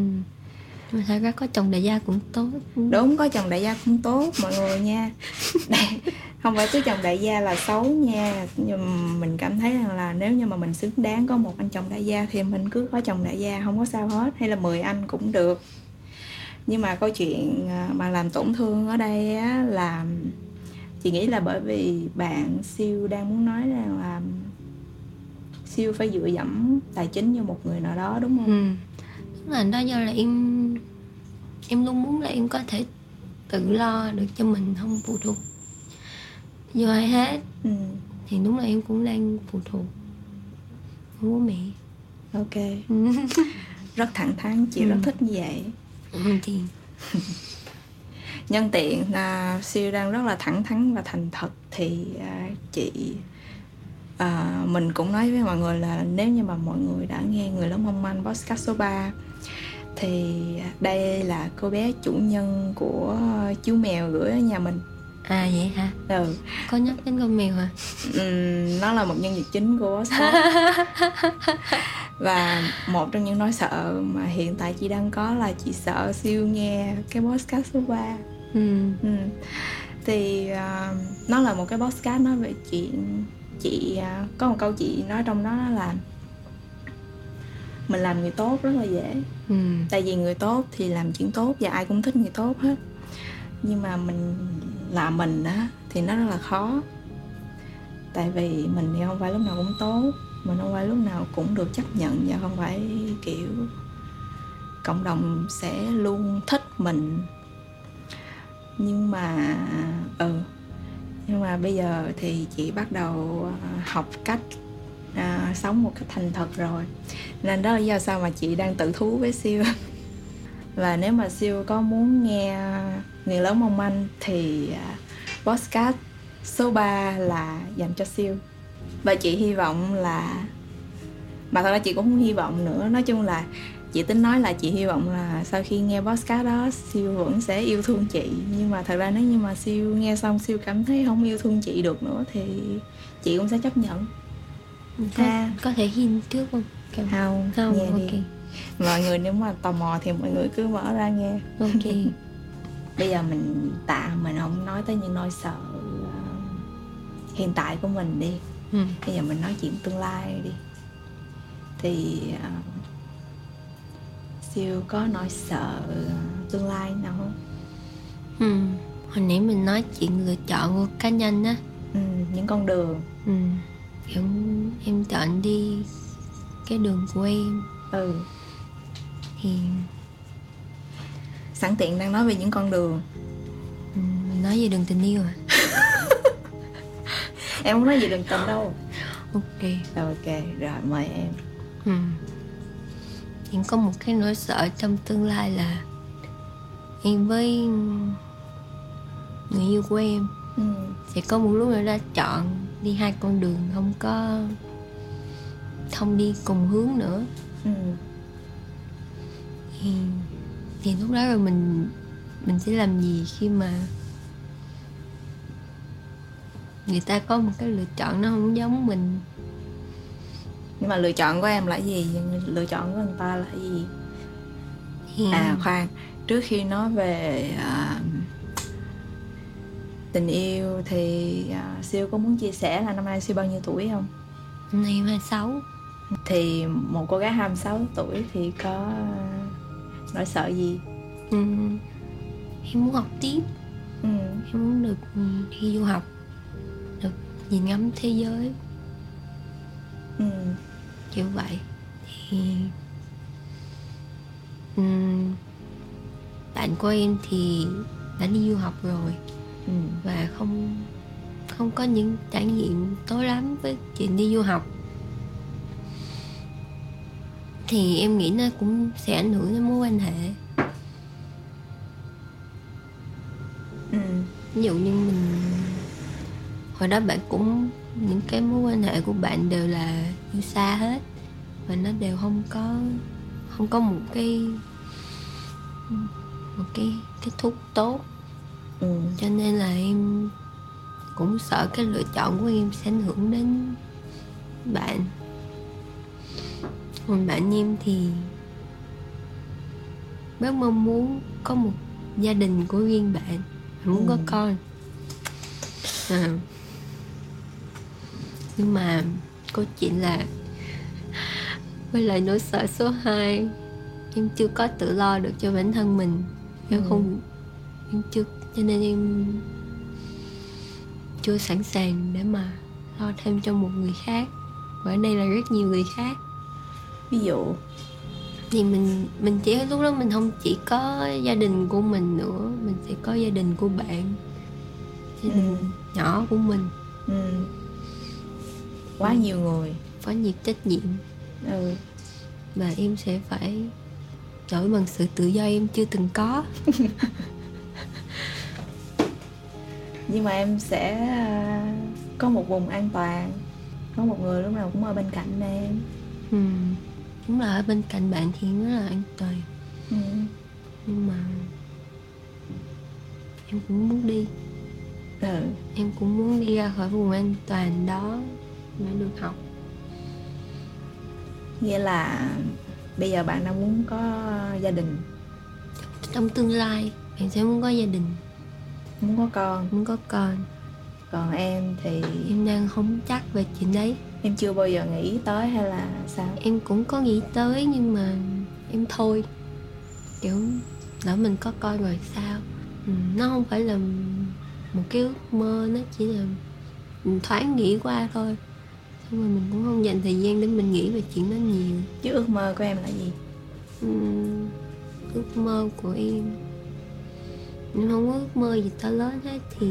mà thật ra có chồng đại gia cũng tốt đúng có chồng đại gia cũng tốt mọi người nha [LAUGHS] không phải cứ chồng đại gia là xấu nha. Nhưng mình cảm thấy rằng là nếu như mà mình xứng đáng có một anh chồng đại gia thì mình cứ có chồng đại gia không có sao hết. Hay là 10 anh cũng được. Nhưng mà câu chuyện à, mà làm tổn thương ở đây á, là chị nghĩ là bởi vì bạn siêu đang muốn nói rằng là à, siêu phải dựa dẫm tài chính như một người nào đó đúng không? Ừ. là đó do là em em luôn muốn là em có thể tự lo được cho mình không phụ thuộc vô ai hết. Ừ. thì đúng là em cũng đang phụ thuộc. Bố mẹ. Ok. Ừ. [LAUGHS] rất thẳng thắn chị ừ. rất thích như vậy. Ừ, thì [LAUGHS] nhân tiện uh, siêu đang rất là thẳng thắn và thành thật thì uh, chị à, mình cũng nói với mọi người là nếu như mà mọi người đã nghe người lớn mong manh podcast số 3 thì đây là cô bé chủ nhân của chú mèo gửi ở nhà mình à vậy hả? Ừ. Có nhắc đến con mèo hả? Ừ, nó là một nhân vật chính của podcast [LAUGHS] và một trong những nỗi sợ mà hiện tại chị đang có là chị sợ siêu nghe cái podcast số 3 ừ. ừ. thì uh, nó là một cái podcast nói về chuyện chị à, có một câu chị nói trong đó là mình làm người tốt rất là dễ. Ừ. tại vì người tốt thì làm chuyện tốt và ai cũng thích người tốt hết. Nhưng mà mình là mình á thì nó rất là khó. Tại vì mình thì không phải lúc nào cũng tốt mình không phải lúc nào cũng được chấp nhận và không phải kiểu cộng đồng sẽ luôn thích mình. Nhưng mà ừ nhưng mà bây giờ thì chị bắt đầu ờ, học cách à, sống một cách thành thật rồi. Nên đó là do sao mà chị đang tự thú với siêu. [LAUGHS] Và nếu mà siêu có muốn nghe người lớn mong manh thì uh, podcast số 3 là dành cho siêu. Và chị hy vọng là mà thật ra chị cũng không hy vọng nữa. Nói chung là chị tính nói là chị hy vọng là sau khi nghe podcast đó siêu vẫn sẽ yêu thương chị. Nhưng mà thật ra nếu như mà siêu nghe xong siêu cảm thấy không yêu thương chị được nữa thì chị cũng sẽ chấp nhận. Có, Ha. có thể hint trước không? Kiểu- không, không nghe ok. Đi mọi người nếu mà tò mò thì mọi người cứ mở ra nghe. Ok [LAUGHS] bây giờ mình tạm mình không nói tới những nỗi sợ ờ, hiện tại của mình đi. Ừ. bây giờ mình nói chuyện tương lai đi. Thì ờ, siêu có nỗi sợ tương lai nào không? Ừ. hồi nãy mình nói chuyện lựa chọn của cá nhân á. Ừ, những con đường. Ừ. kiểu em chọn đi cái đường của em. Ừ. Thì sẵn tiện đang nói về những con đường ừ, mình nói về đường tình yêu à [LAUGHS] em không nói gì đường tình đâu ok ok rồi mời em ừ. em có một cái nỗi sợ trong tương lai là em với người yêu của em ừ. sẽ có một lúc nào đó chọn đi hai con đường không có không đi cùng hướng nữa Ừ. thì, thì lúc đó rồi mình mình sẽ làm gì khi mà người ta có một cái lựa chọn nó không giống mình? Nhưng mà lựa chọn của em là gì? Lựa chọn của người ta là gì? Thì à khoan. Trước khi nói về à, tình yêu thì à, siêu có muốn chia sẻ là năm nay siêu bao nhiêu tuổi không? Năm nay em 26 thì một cô gái 26 tuổi thì có nỗi sợ gì ừ, em muốn học tiếp ừ. em muốn được ừ, đi du học được nhìn ngắm thế giới Ừ. kiểu vậy thì ừm, bạn của em thì đã đi du học rồi Ừ. và không không có những trải nghiệm tốt lắm với chuyện đi du học thì em nghĩ nó cũng sẽ ảnh hưởng đến mối quan hệ Ừ. ví dụ như mình hồi đó bạn cũng những cái mối quan hệ của bạn đều là yêu xa hết và nó đều không có không có một cái một cái kết thúc tốt Ừ. cho nên là em cũng sợ cái lựa chọn của em sẽ ảnh hưởng đến bạn còn bạn em thì rất mong muốn có một gia đình của riêng bạn bạn muốn có Ừ. con à. nhưng mà câu chuyện là với lại nỗi sợ số 2 em chưa có tự lo được cho bản thân mình em Ừ. không em chưa cho nên em chưa sẵn sàng để mà lo thêm cho một người khác và ở đây là rất nhiều người khác ví dụ thì mình mình chỉ lúc đó mình không chỉ có gia đình của mình nữa mình sẽ có gia đình của bạn gia đình Ừ. nhỏ của mình ừ. quá nhiều người có nhiều trách nhiệm ừ. và em sẽ phải đổi bằng sự tự do em chưa từng có [LAUGHS] nhưng mà em sẽ à, có một vùng an toàn có một người lúc nào cũng ở bên cạnh em ừ. Đúng là ở bên cạnh bạn thì rất là an toàn. Ừ. nhưng mà em cũng muốn đi. Ừ. em cũng muốn đi ra khỏi vùng an toàn đó để được học. Nghĩa là bây giờ bạn đang muốn có gia đình. Trong tương lai bạn sẽ muốn có gia đình. Muốn có con. Muốn có con. Còn em thì em đang không chắc về chuyện đấy em chưa bao giờ nghĩ tới hay là sao? Em cũng có nghĩ tới nhưng mà em thôi. Kiểu lỡ mình có con rồi sao? Ừ, nó không phải là một cái ước mơ nó chỉ là mình thoáng nghĩ qua thôi. Xong rồi mình cũng không dành thời gian để mình nghĩ về chuyện đó nhiều. Chứ ước mơ của em là gì? Ừm, ước mơ của em. Em không có ước mơ gì to lớn hết thì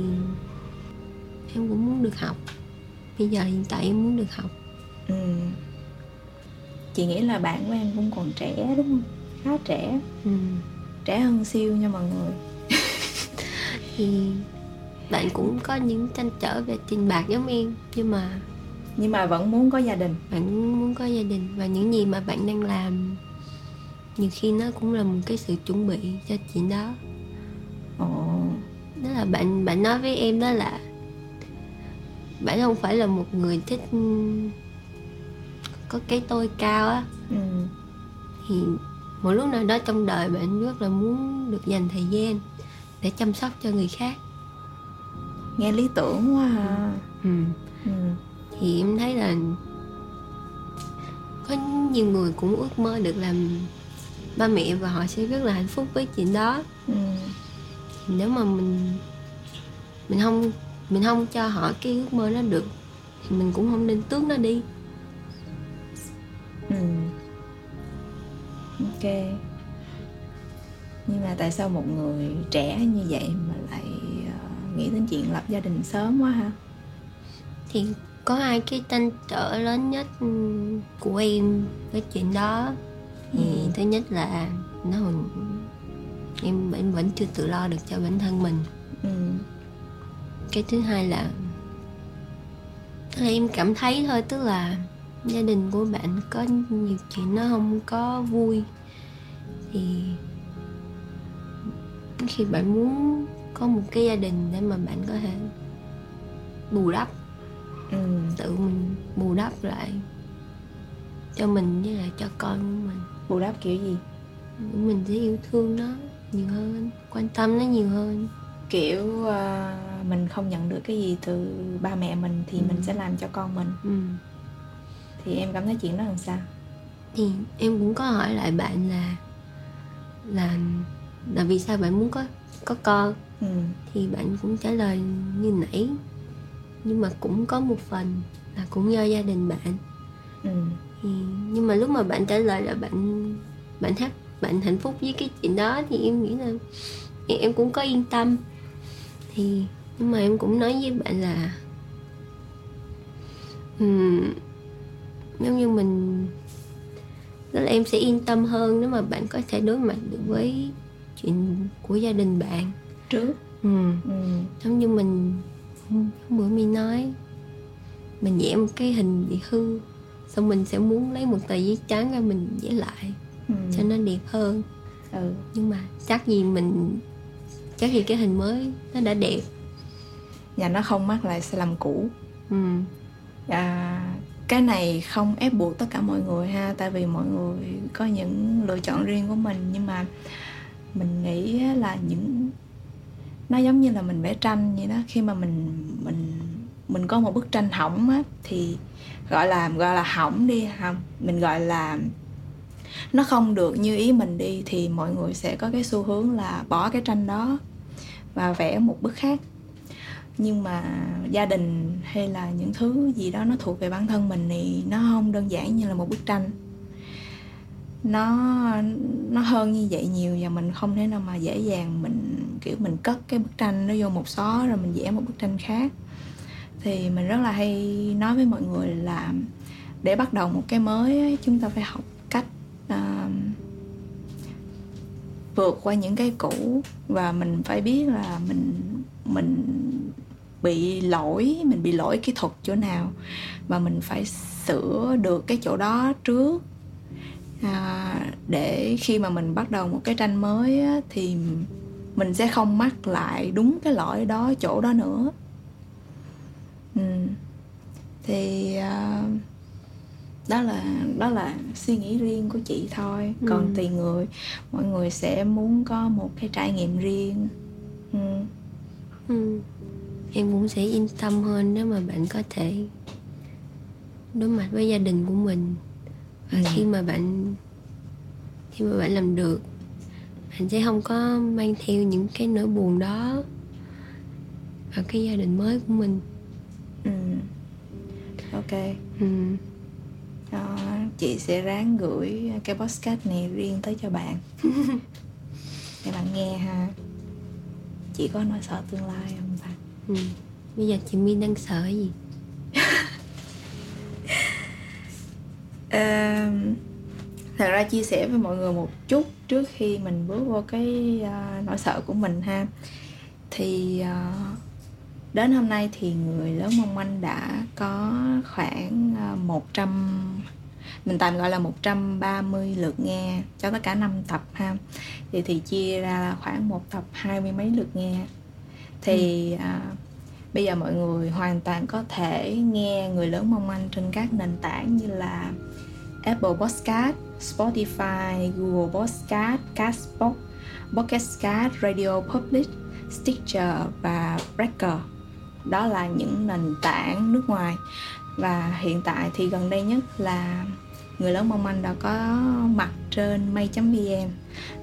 em cũng muốn được học bây giờ hiện tại em muốn được học. Ừ. chị nghĩ là bạn của em cũng còn trẻ đúng không? Khá trẻ. Ừm, trẻ hơn siêu nha mọi người. [LAUGHS] Thì bạn cũng có những tranh trở về tiền bạc giống em nhưng mà nhưng mà vẫn muốn có gia đình. Bạn muốn có gia đình và những gì mà bạn đang làm nhiều khi nó cũng là một cái sự chuẩn bị cho chuyện đó. Ồ. Đó là bạn bạn nói với em đó là bạn không phải là một người thích có cái tôi cao á ừ. thì một lúc nào đó trong đời bạn rất là muốn được dành thời gian để chăm sóc cho người khác nghe lý tưởng quá à ừ. ừ. thì em thấy là có nhiều người cũng ước mơ được làm ba mẹ và họ sẽ rất là hạnh phúc với chuyện đó ừ. nếu mà mình mình không mình không cho họ cái ước mơ đó được thì mình cũng không nên tước nó đi ừ. ok nhưng mà tại sao một người trẻ như vậy mà lại uh, nghĩ đến chuyện lập gia đình sớm quá ha thì có hai cái tranh trở lớn nhất ừ, của em với chuyện đó thì Ừ. thứ nhất là nó hồi em vẫn vẫn chưa tự lo được cho bản thân mình ừ. Cái thứ hai là em cảm thấy thôi tức là gia đình của bạn có nhiều chuyện nó không có vui. Thì khi bạn muốn có một cái gia đình để mà bạn có thể bù đắp ừ. tự mình bù đắp lại cho mình với lại cho con của mình. Bù đắp kiểu gì? Mình sẽ yêu thương nó nhiều hơn quan tâm nó nhiều hơn. Kiểu uh, mình không nhận được cái gì từ ba mẹ mình thì Ừ. mình sẽ làm cho con mình ừ. thì em cảm thấy chuyện đó làm sao thì em cũng có hỏi lại bạn là là là vì sao bạn muốn có có con ừ. thì bạn cũng trả lời như nãy nhưng mà cũng có một phần là cũng do gia đình bạn Ừ. thì nhưng mà lúc mà bạn trả lời là bạn bạn hát bạn hạnh phúc với cái chuyện đó thì em nghĩ là em em cũng có yên tâm thì nhưng mà em cũng nói với bạn là ừm, giống như mình đó là em sẽ yên tâm hơn nếu mà bạn có thể đối mặt được với chuyện của gia đình bạn trước ừ. ừ. giống như mình bữa mi nói mình vẽ một cái hình bị hư xong mình sẽ muốn lấy một tờ giấy trắng ra mình vẽ lại Ừ. cho nó đẹp hơn ừ. nhưng mà chắc gì mình chắc gì cái hình mới nó đã đẹp và nó không mắc lại sai lầm cũ. Ừ. À, cái này không ép buộc tất cả mọi người ha tại vì mọi người có những lựa chọn riêng của mình nhưng mà mình nghĩ là những nó giống như là mình vẽ tranh vậy đó. Khi mà mình mình mình có một bức tranh hỏng á thì gọi là gọi là hỏng đi không mình gọi là nó không được như ý mình đi thì mọi người sẽ có cái xu hướng là bỏ cái tranh đó và vẽ một bức khác nhưng mà gia đình hay là những thứ gì đó nó thuộc về bản thân mình thì nó không đơn giản như là một bức tranh. Nó nó hơn như vậy nhiều và mình không thể nào mà dễ dàng mình kiểu mình cất cái bức tranh nó vô một xó rồi mình vẽ một bức tranh khác. Thì mình rất là hay nói với mọi người là để bắt đầu một cái mới ấy, chúng ta phải học cách uh, vượt qua những cái cũ và mình phải biết là mình mình bị lỗi mình bị lỗi kỹ thuật chỗ nào và mình phải sửa được cái chỗ đó trước à, để khi mà mình bắt đầu một cái tranh mới á, thì mình sẽ không mắc lại đúng cái lỗi đó chỗ đó nữa ừ. thì à, đó là đó là suy nghĩ riêng của chị thôi còn Ừ. tùy người mọi người sẽ muốn có một cái trải nghiệm riêng ừ. ừ. Em cũng sẽ yên tâm hơn nếu mà bạn có thể đối mặt với gia đình của mình và Ừ. khi mà bạn khi mà bạn làm được bạn sẽ không có mang theo những cái nỗi buồn đó vào cái gia đình mới của mình Ừ. ok ừ. Đó, chị sẽ ráng gửi cái podcast này riêng tới cho bạn [LAUGHS] để bạn nghe ha chị có nỗi sợ tương lai không Ừ. bây giờ chị My đang sợ gì? À, [LAUGHS] thật ra chia sẻ với mọi người một chút trước khi mình bước vô cái uh, nỗi sợ của mình ha. Thì uh, đến hôm nay thì người lớn mong manh đã có khoảng à, 100 mình tạm gọi là 130 lượt nghe cho tất cả 5 tập ha. Thì thì chia ra là khoảng một tập hai mươi mấy lượt nghe thì ừ. à, bây giờ mọi người hoàn toàn có thể nghe người lớn mong manh trên các nền tảng như là Apple Podcast, Spotify, Google Podcast, Castbox, Podcast Radio Public, Stitcher và Breaker. Đó là những nền tảng nước ngoài và hiện tại thì gần đây nhất là người lớn mong manh đã có mặt trên may.vn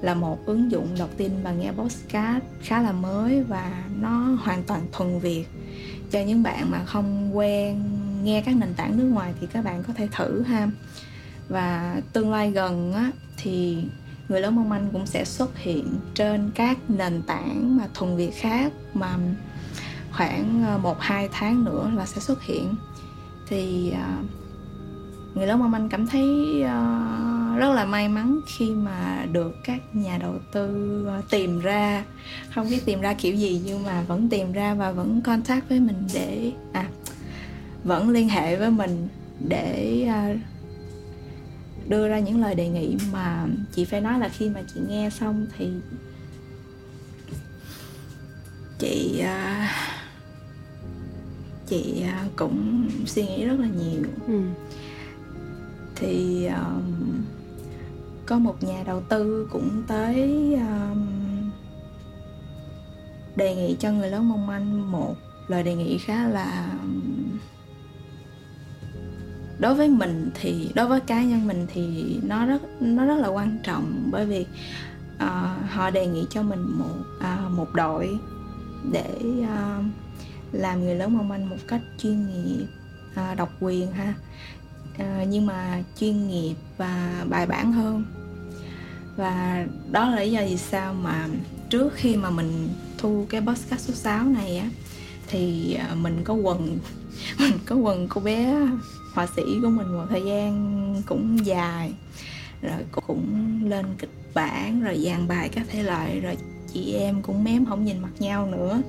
là một ứng dụng đọc tin và nghe podcast khá là mới và nó hoàn toàn thuần việt. Cho những bạn mà không quen nghe các nền tảng nước ngoài thì các bạn có thể thử ha. Và tương lai gần á, thì người lớn mong manh cũng sẽ xuất hiện trên các nền tảng mà thuần việt khác mà khoảng ờ, một hai tháng nữa là sẽ xuất hiện. Thì uh, người lớn mong anh cảm thấy uh, rất là may mắn khi mà được các nhà đầu tư ờ, tìm ra. Không biết tìm ra kiểu gì nhưng mà vẫn tìm ra và vẫn contact với mình để à vẫn liên hệ với mình để uh, đưa ra những lời đề nghị mà chị phải nói là khi mà chị nghe xong thì chị uh, chị uh, cũng suy nghĩ rất là nhiều. Ừ thì um, có một nhà đầu tư cũng tới um, đề nghị cho người lớn mong manh một lời đề nghị khá là đối với mình thì đối với cá nhân mình thì nó rất nó rất là quan trọng bởi vì uh, họ đề nghị cho mình một uh, một đội để uh, làm người lớn mong manh một cách chuyên nghiệp uh, độc quyền ha. Ờ, nhưng mà chuyên nghiệp và bài bản hơn. Và đó là lý do vì sao mà trước khi mà mình thu cái podcast số 6 này á thì ờ, mình có quần [LAUGHS] mình có quần cô bé họa sĩ của mình một thời gian cũng dài. Rồi cũng lên kịch bản rồi dàn bài các thể loại rồi chị em cũng mém không nhìn mặt nhau nữa.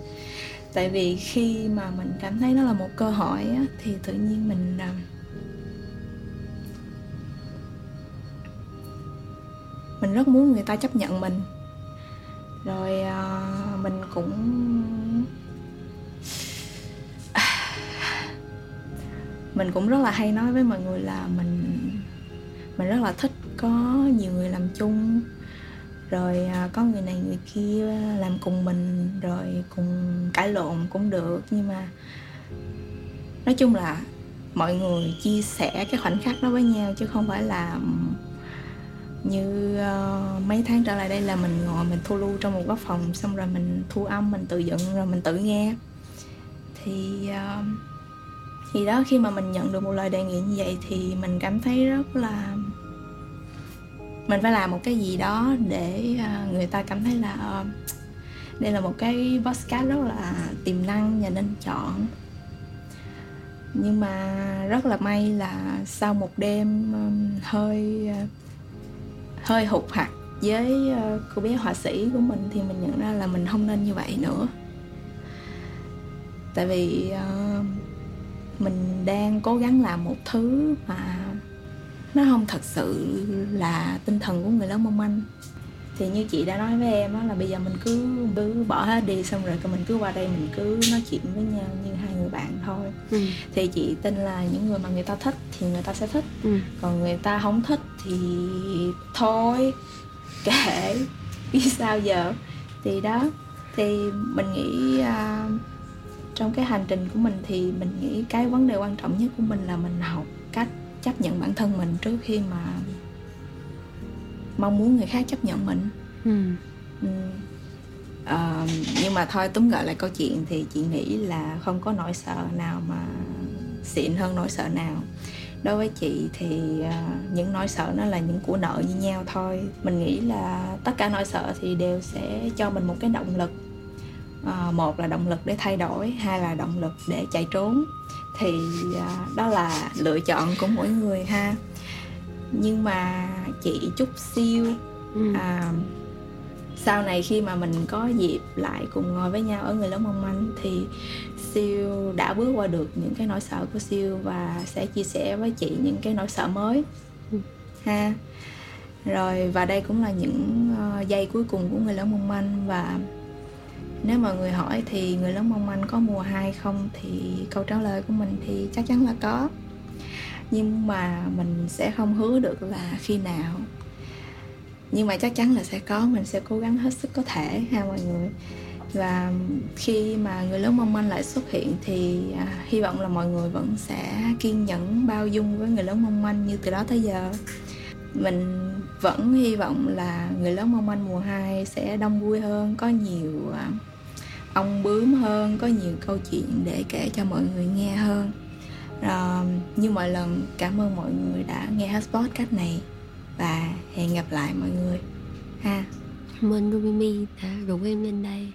Tại vì khi mà mình cảm thấy nó là một cơ hội á, thì tự nhiên mình ờ, mình rất muốn người ta chấp nhận mình. Rồi uh, mình cũng [SIGHS] mình cũng rất là hay nói với mọi người là mình mình rất là thích có nhiều người làm chung. Rồi uh, có người này người kia làm cùng mình rồi cùng cãi lộn cũng được. Nhưng mà nói chung là mọi người chia sẻ cái khoảnh khắc đó với nhau chứ không phải là như uh, mấy tháng trở lại đây là mình ngồi mình thu lưu trong một góc phòng xong rồi mình thu âm mình tự dựng rồi mình tự nghe. Thì uh, thì đó khi mà mình nhận được một lời đề nghị như vậy thì mình cảm thấy rất là mình phải làm một cái gì đó để uh, người ta cảm thấy là uh, đây là một cái podcast rất là tiềm năng và nên chọn. Nhưng mà rất là may là sau một đêm um, hơi uh, hơi hụt hạt với ờ, cô bé họa sĩ của mình thì mình nhận ra là mình không nên như vậy nữa. Tại vì uh, mình đang cố gắng làm một thứ mà nó không thật sự là tinh thần của người lớn mong manh thì như chị đã nói với em á là bây giờ mình cứ cứ bỏ hết đi xong rồi mình cứ qua đây mình cứ nói chuyện với nhau như hai người bạn thôi. Ừ. thì chị tin là những người mà người ta thích thì người ta sẽ thích. Ừ. còn người ta không thích thì thôi kệ. [LAUGHS] Biết sao giờ? Thì đó. Thì mình nghĩ uh, trong cái hành trình của mình thì mình nghĩ cái vấn đề quan trọng nhất của mình là mình học cách chấp nhận bản thân mình trước khi mà mong muốn người khác chấp nhận mình. Ừ. Ừ. À, nhưng mà thôi túm gợi lại câu chuyện thì chị nghĩ là không có nỗi sợ nào mà xịn hơn nỗi sợ nào. Đối với chị thì uh, những nỗi sợ nó là những của nợ như nhau thôi. Mình nghĩ là tất cả nỗi sợ thì đều sẽ cho mình một cái động lực. Uh, một là động lực để thay đổi hai là động lực để chạy trốn. Thì uh, đó là lựa chọn của mỗi người ha nhưng mà chị chút siêu ừ. à, sau này khi mà mình có dịp lại cùng ngồi với nhau ở người lớn mong manh thì siêu đã bước qua được những cái nỗi sợ của siêu và sẽ chia sẻ với chị những cái nỗi sợ mới ừ. ha rồi và đây cũng là những uh, giây cuối cùng của người lớn mong manh và nếu mọi người hỏi thì người lớn mong manh có mùa 2 không thì câu trả lời của mình thì chắc chắn là có nhưng mà mình sẽ không hứa được là khi nào. Nhưng mà chắc chắn là sẽ có mình sẽ cố gắng hết sức có thể ha mọi người. Và khi mà người lớn mong manh lại xuất hiện thì à, hy vọng là mọi người vẫn sẽ kiên nhẫn bao dung với người lớn mong manh như từ đó tới giờ. Mình vẫn hy vọng là người lớn mong manh mùa 2 sẽ đông vui hơn có nhiều à, ông bướm hơn có nhiều câu chuyện để kể cho mọi người nghe hơn rồi, như mọi lần cảm ơn mọi người đã nghe hết podcast này và hẹn gặp lại mọi người ha cảm ơn Rubimi đã rủ em lên đây.